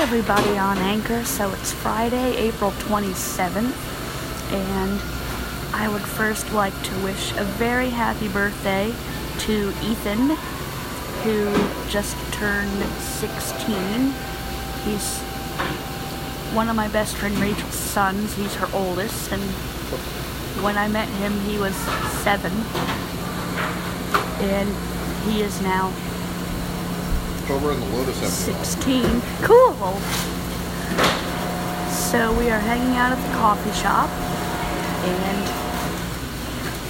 everybody on Anchor. So it's Friday, April 27th, and I would first like to wish a very happy birthday to Ethan, who just turned 16. He's one of my best friend Rachel's sons. He's her oldest, and when I met him, he was seven, and he is now And the Lotus episode. 16. Cool. So we are hanging out at the coffee shop,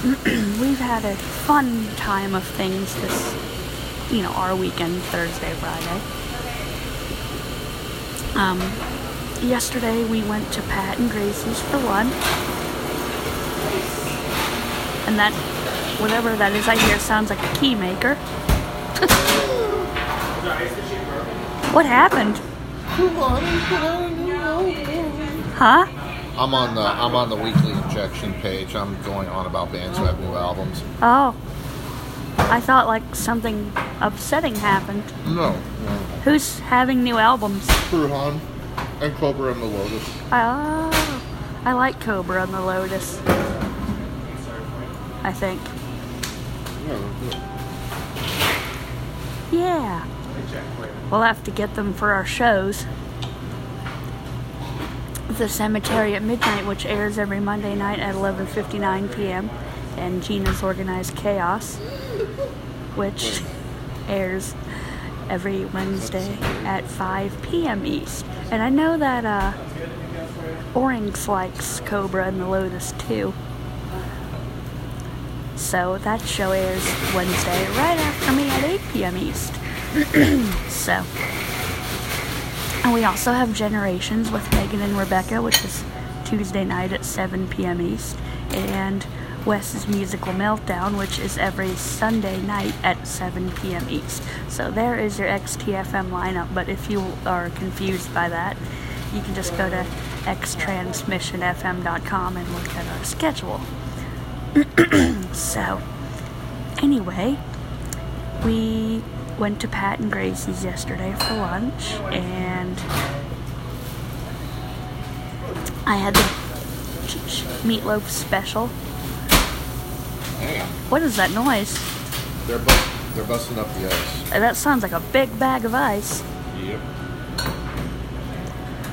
and we've had a fun time of things this, you know, our weekend, Thursday, Friday. Um, yesterday we went to Pat and Gracie's for lunch, and that, whatever that is I hear, sounds like a key maker. What happened? Huh? I'm on the I'm on the weekly injection page. I'm going on about bands who have new albums. Oh. I thought like something upsetting happened. No, no. Who's having new albums? Kruhan and Cobra and the Lotus. Oh. I like Cobra and the Lotus. I think. Yeah, Yeah. We'll have to get them for our shows. The Cemetery at Midnight, which airs every Monday night at 11:59 p.m., and Gina's Organized Chaos, which airs every Wednesday at 5 p.m. East. And I know that uh, Orange likes Cobra and the Lotus too. So that show airs Wednesday right after me at 8 p.m. East. so, and we also have Generations with Megan and Rebecca, which is Tuesday night at 7 p.m. East, and Wes's Musical Meltdown, which is every Sunday night at 7 p.m. East. So there is your XTFM lineup. But if you are confused by that, you can just go to xtransmissionfm.com and look at our schedule. so, anyway, we went to Pat and Gracie's yesterday for lunch, and I had the meatloaf special. What is that noise? They're bu- they're busting up the ice. That sounds like a big bag of ice. Yep.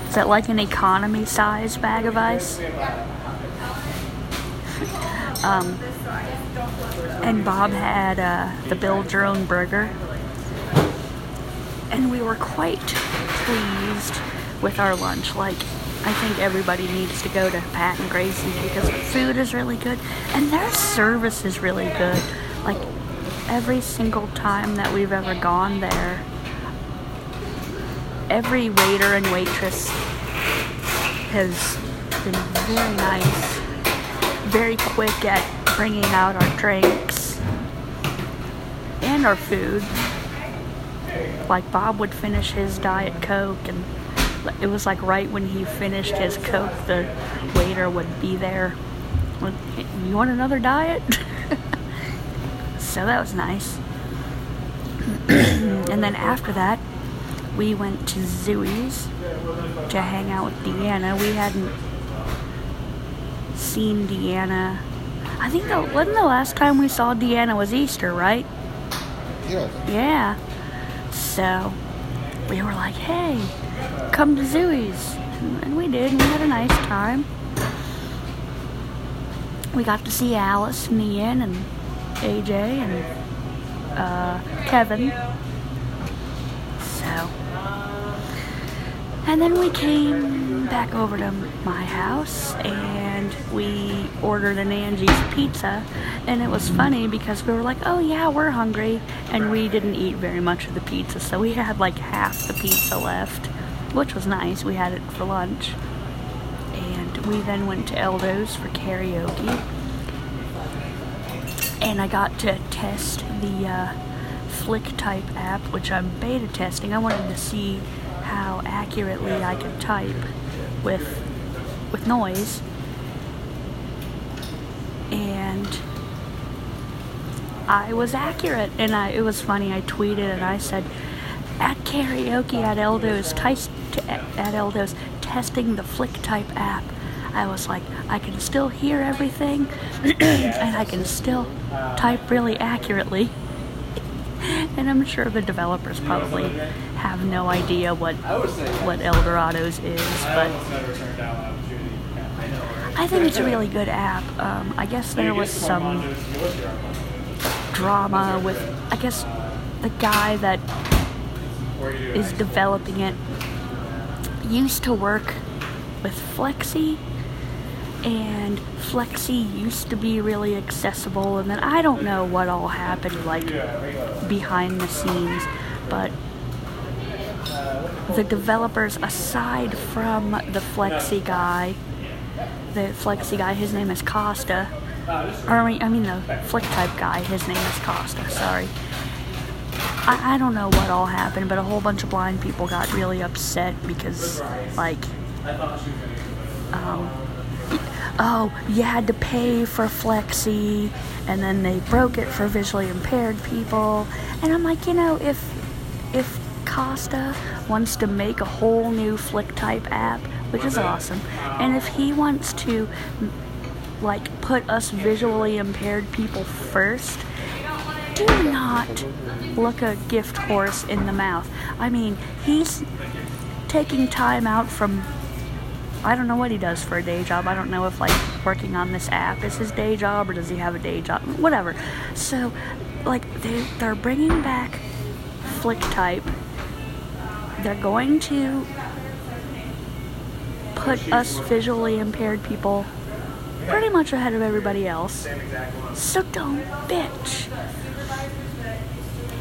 Is that like an economy size bag of ice? Um, and Bob had uh, the build your own burger. And we were quite pleased with our lunch. Like, I think everybody needs to go to Pat and Gracie's because the food is really good and their service is really good. Like, every single time that we've ever gone there, every waiter and waitress has been very nice, very quick at bringing out our drinks and our food. Like Bob would finish his Diet Coke, and it was like right when he finished his Coke, the waiter would be there. Like, You want another diet? so that was nice. and then after that, we went to Zooey's to hang out with Deanna. We hadn't seen Deanna. I think the wasn't the last time we saw Deanna was Easter, right? Yeah. Yeah. So we were like, hey, come to Zooey's. And we did, and we had a nice time. We got to see Alice and Ian and AJ and uh, Kevin. So. And then we came back over to my house and we ordered an Angie's pizza. And it was funny because we were like, oh yeah, we're hungry. And we didn't eat very much of the pizza. So we had like half the pizza left, which was nice. We had it for lunch. And we then went to Eldo's for karaoke. And I got to test the uh, Flick Type app, which I'm beta testing. I wanted to see how accurately I could type with with noise. And I was accurate and I it was funny I tweeted and I said at karaoke at Eldo's, t- at Eldo's, testing the Flick Type app. I was like, I can still hear everything, and I can still type really accurately. and I'm sure the developers probably have no idea what what Eldorado's is, but I think it's a really good app. Um, I guess there was some drama with, I guess, the guy that is developing it used to work with Fleksy, and Fleksy used to be really accessible, and then I don't know what all happened, like behind the scenes, but the developers, aside from the Fleksy guy, the Fleksy guy, his name is Kosta, or I mean, the Flick type guy, his name is Kosta, sorry. I, I don't know what all happened, but a whole bunch of blind people got really upset because, like, um, oh, you had to pay for Fleksy, and then they broke it for visually impaired people. And I'm like, you know, if if Costa wants to make a whole new Flick type app, which is awesome, and if he wants to like put us visually impaired people first, do not look a gift horse in the mouth. I mean, he's taking time out from I don't know what he does for a day job. I don't know if like working on this app is his day job or does he have a day job, whatever. So, like they they're bringing back Flick Type. They're going to put us visually impaired people pretty much ahead of everybody else. So don't bitch.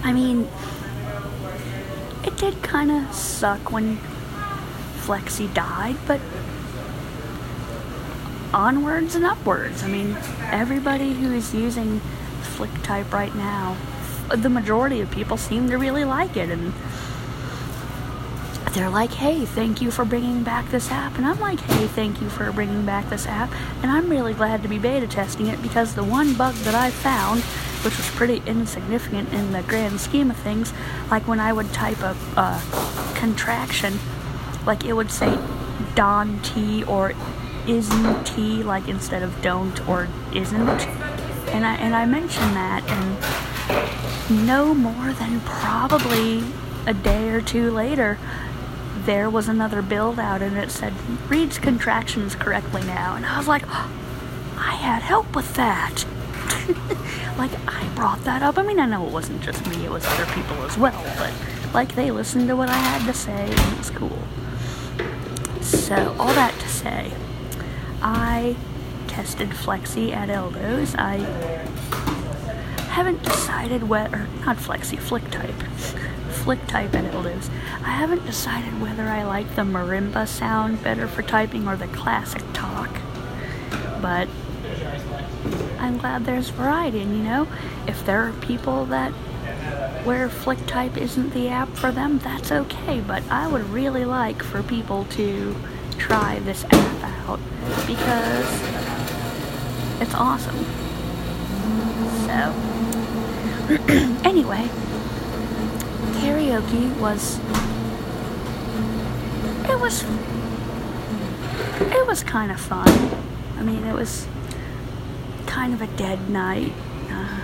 I mean, it did kind of suck when Fleksy died, but onwards and upwards. I mean, everybody who is using Flick type right now, the majority of people seem to really like it, and they're like, hey, thank you for bringing back this app. And I'm like, hey, thank you for bringing back this app. And I'm really glad to be beta testing it because the one bug that I found, which was pretty insignificant in the grand scheme of things, like when I would type a, a contraction, like it would say Don T or isn't T, like instead of don't or isn't. And I, and I mentioned that, and no more than probably a day or two later, there was another build out and it said reads contractions correctly now. And i was like oh, i had help with that. Like i brought that up. I mean i know it wasn't just me it was other people as well but like they listened to what i had to say and it was cool. So all that to say i tested Fleksy at Eldo's. i haven't decided whether not Fleksy flick type flick type and it lives. I haven't decided whether I like the marimba sound better for typing or the classic talk. But I'm glad there's variety, and you know, if there are people that where flick type isn't the app for them, that's okay. But I would really like for people to try this app out because it's awesome. So, anyway karaoke was it was it was kind of fun. I mean, it was kind of a dead night. Uh,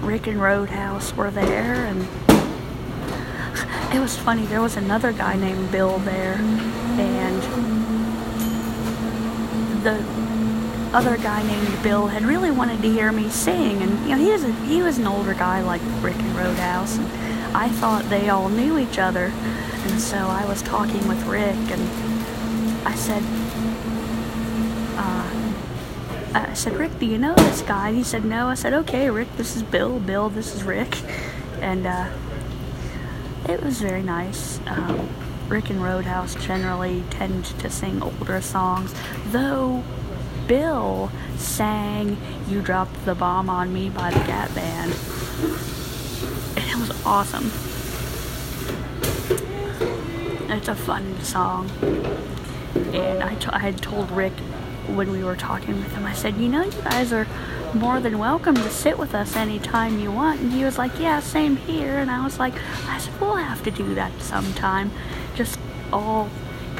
Rick and Roadhouse were there, and it was funny. There was another guy named Bill there, and the other guy named Bill had really wanted to hear me sing, and you know he was a, he was an older guy like Rick and Roadhouse, and I thought they all knew each other. And so I was talking with Rick and I said, uh, I said, Rick, do you know this guy? And He said, no. I said, okay, Rick, this is Bill. Bill, this is Rick. And uh, it was very nice. Um, Rick and Roadhouse generally tend to sing older songs, though Bill sang You Dropped the Bomb on Me by the Gap Band it was awesome. It's a fun song. And I, t- I had told Rick when we were talking with him, I said, You know, you guys are more than welcome to sit with us anytime you want. And he was like, Yeah, same here. And I was like, I said, We'll have to do that sometime. Just all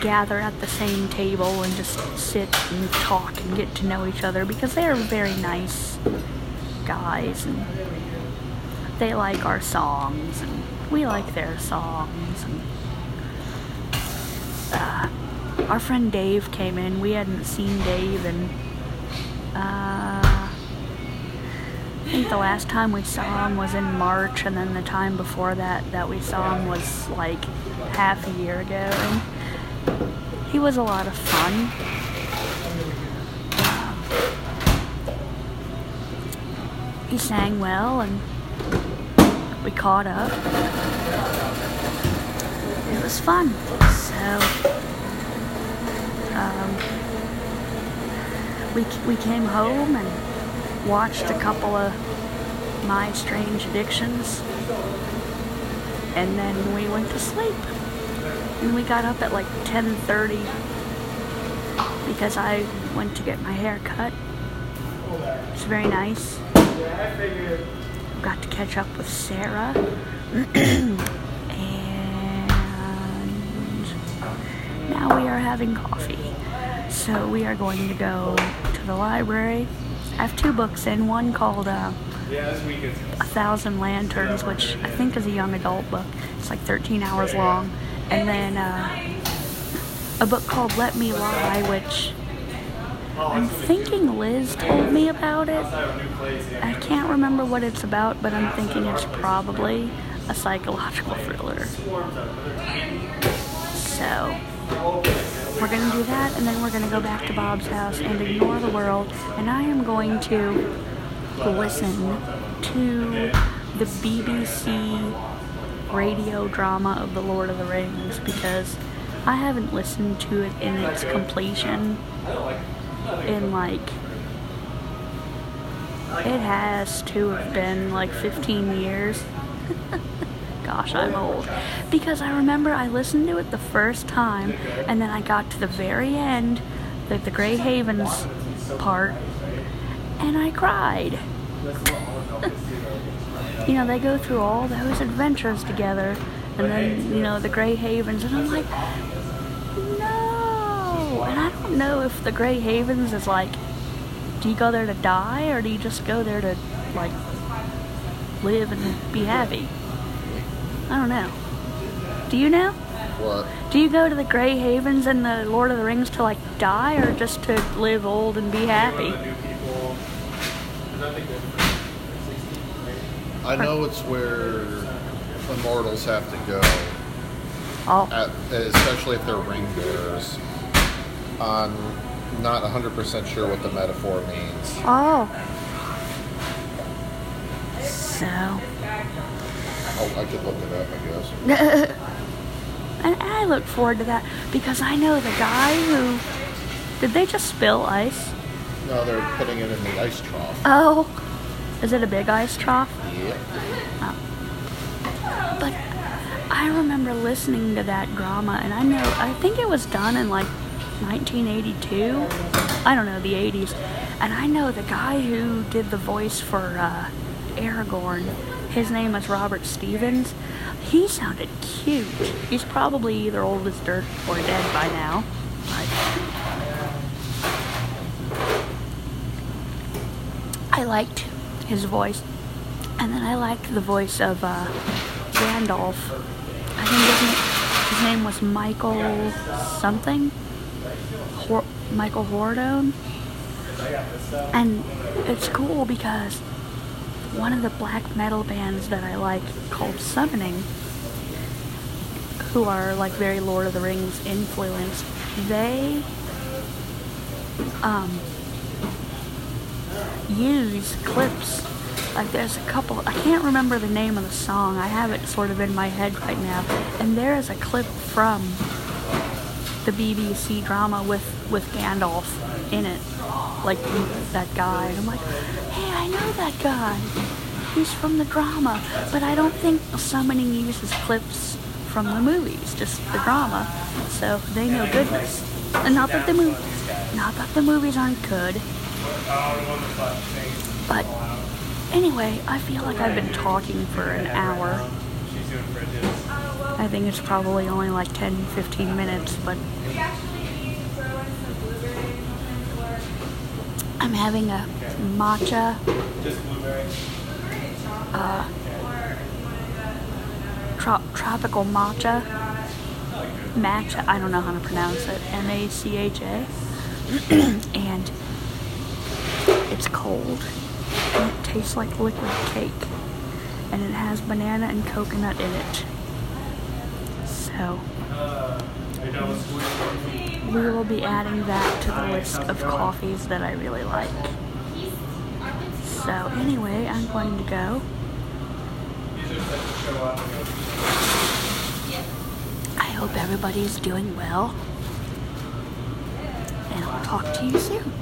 gather at the same table and just sit and talk and get to know each other because they are very nice guys and they like our songs and we like their songs and uh, our friend Dave came in. We hadn't seen Dave and uh, I think the last time we saw him was in March, and then the time before that that we saw him was like half a year ago. And he was a lot of fun. He sang well, and we caught up. It was fun. So um, we we came home and watched a couple of My Strange Addictions, and then we went to sleep. And we got up at like 10:30 because I went to get my hair cut. It's very nice. Got to catch up with Sarah. and now we are having coffee. So we are going to go to the library. I have two books in, one called uh, A Thousand Lanterns, which I think is a young adult book. It's like 13 hours long. And then uh, a book called Let Me Lie, which I'm thinking Liz told me about it. I can't remember what it's about, but I'm thinking it's probably a psychological thriller. So, we're going to do that, and then we're going to go back to Bob's house and ignore the world, and I am going to listen to the BBC radio drama of The Lord of the Rings because I haven't listened to it in its completion in like it has to have been like 15 years. Gosh, I'm old. Because I remember I listened to it the first time and then I got to the very end, the, the Grey Havens part, and I cried. you know, they go through all those adventures together, and then, you know, the Grey Havens, and I'm like, no. And I don't know if the Grey Havens is like, do you go there to die, or do you just go there to, like, live and be happy? I don't know. Do you know? What? Do you go to the Grey Havens in the Lord of the Rings to, like, die, or just to live old and be happy? I know it's where immortals have to go, Oh, at, especially if they're ring bearers. I'm not 100% sure what the metaphor means. oh. So. Oh, I could look it up, I guess. And I look forward to that because I know the guy who. Did they just spill ice? No, they're putting it in the ice trough. Oh. Is it a big ice trough? Yeah. Oh. But I remember listening to that drama, and I know, I think it was done in like 1982. I don't know, the 80s. And I know the guy who did the voice for uh, Aragorn, his name is Robert Stephens. He sounded cute. He's probably either old as dirt or dead by now. But I liked his voice. And then I liked the voice of uh, Gandalf. I think his name, his name was Michael something. Hor- Michael Hordern. And it's cool because one of the black metal bands that I like called Summoning, who are like very Lord of the Rings influenced, they um, use clips. Like there's a couple, I can't remember the name of the song. I have it sort of in my head right now. And there is a clip from the BBC drama with with Gandalf in it, like that guy. And I'm like, hey, I know that guy. He's from the drama, but I don't think Summoning uses clips from the movies, just the drama. So they know goodness. And not that the movie, not that the movies aren't good, but anyway, I feel like I've been talking for an hour. I think it's probably only like 10, 15 minutes, but I'm having a matcha uh, tro- tropical matcha matcha I don't know how to pronounce it M A C H A and it's cold and it tastes like liquid cake and it has banana and coconut in it so we will be adding that to the list of coffees that I really like so anyway I'm going to go I hope everybody's doing well. And I'll talk to you soon.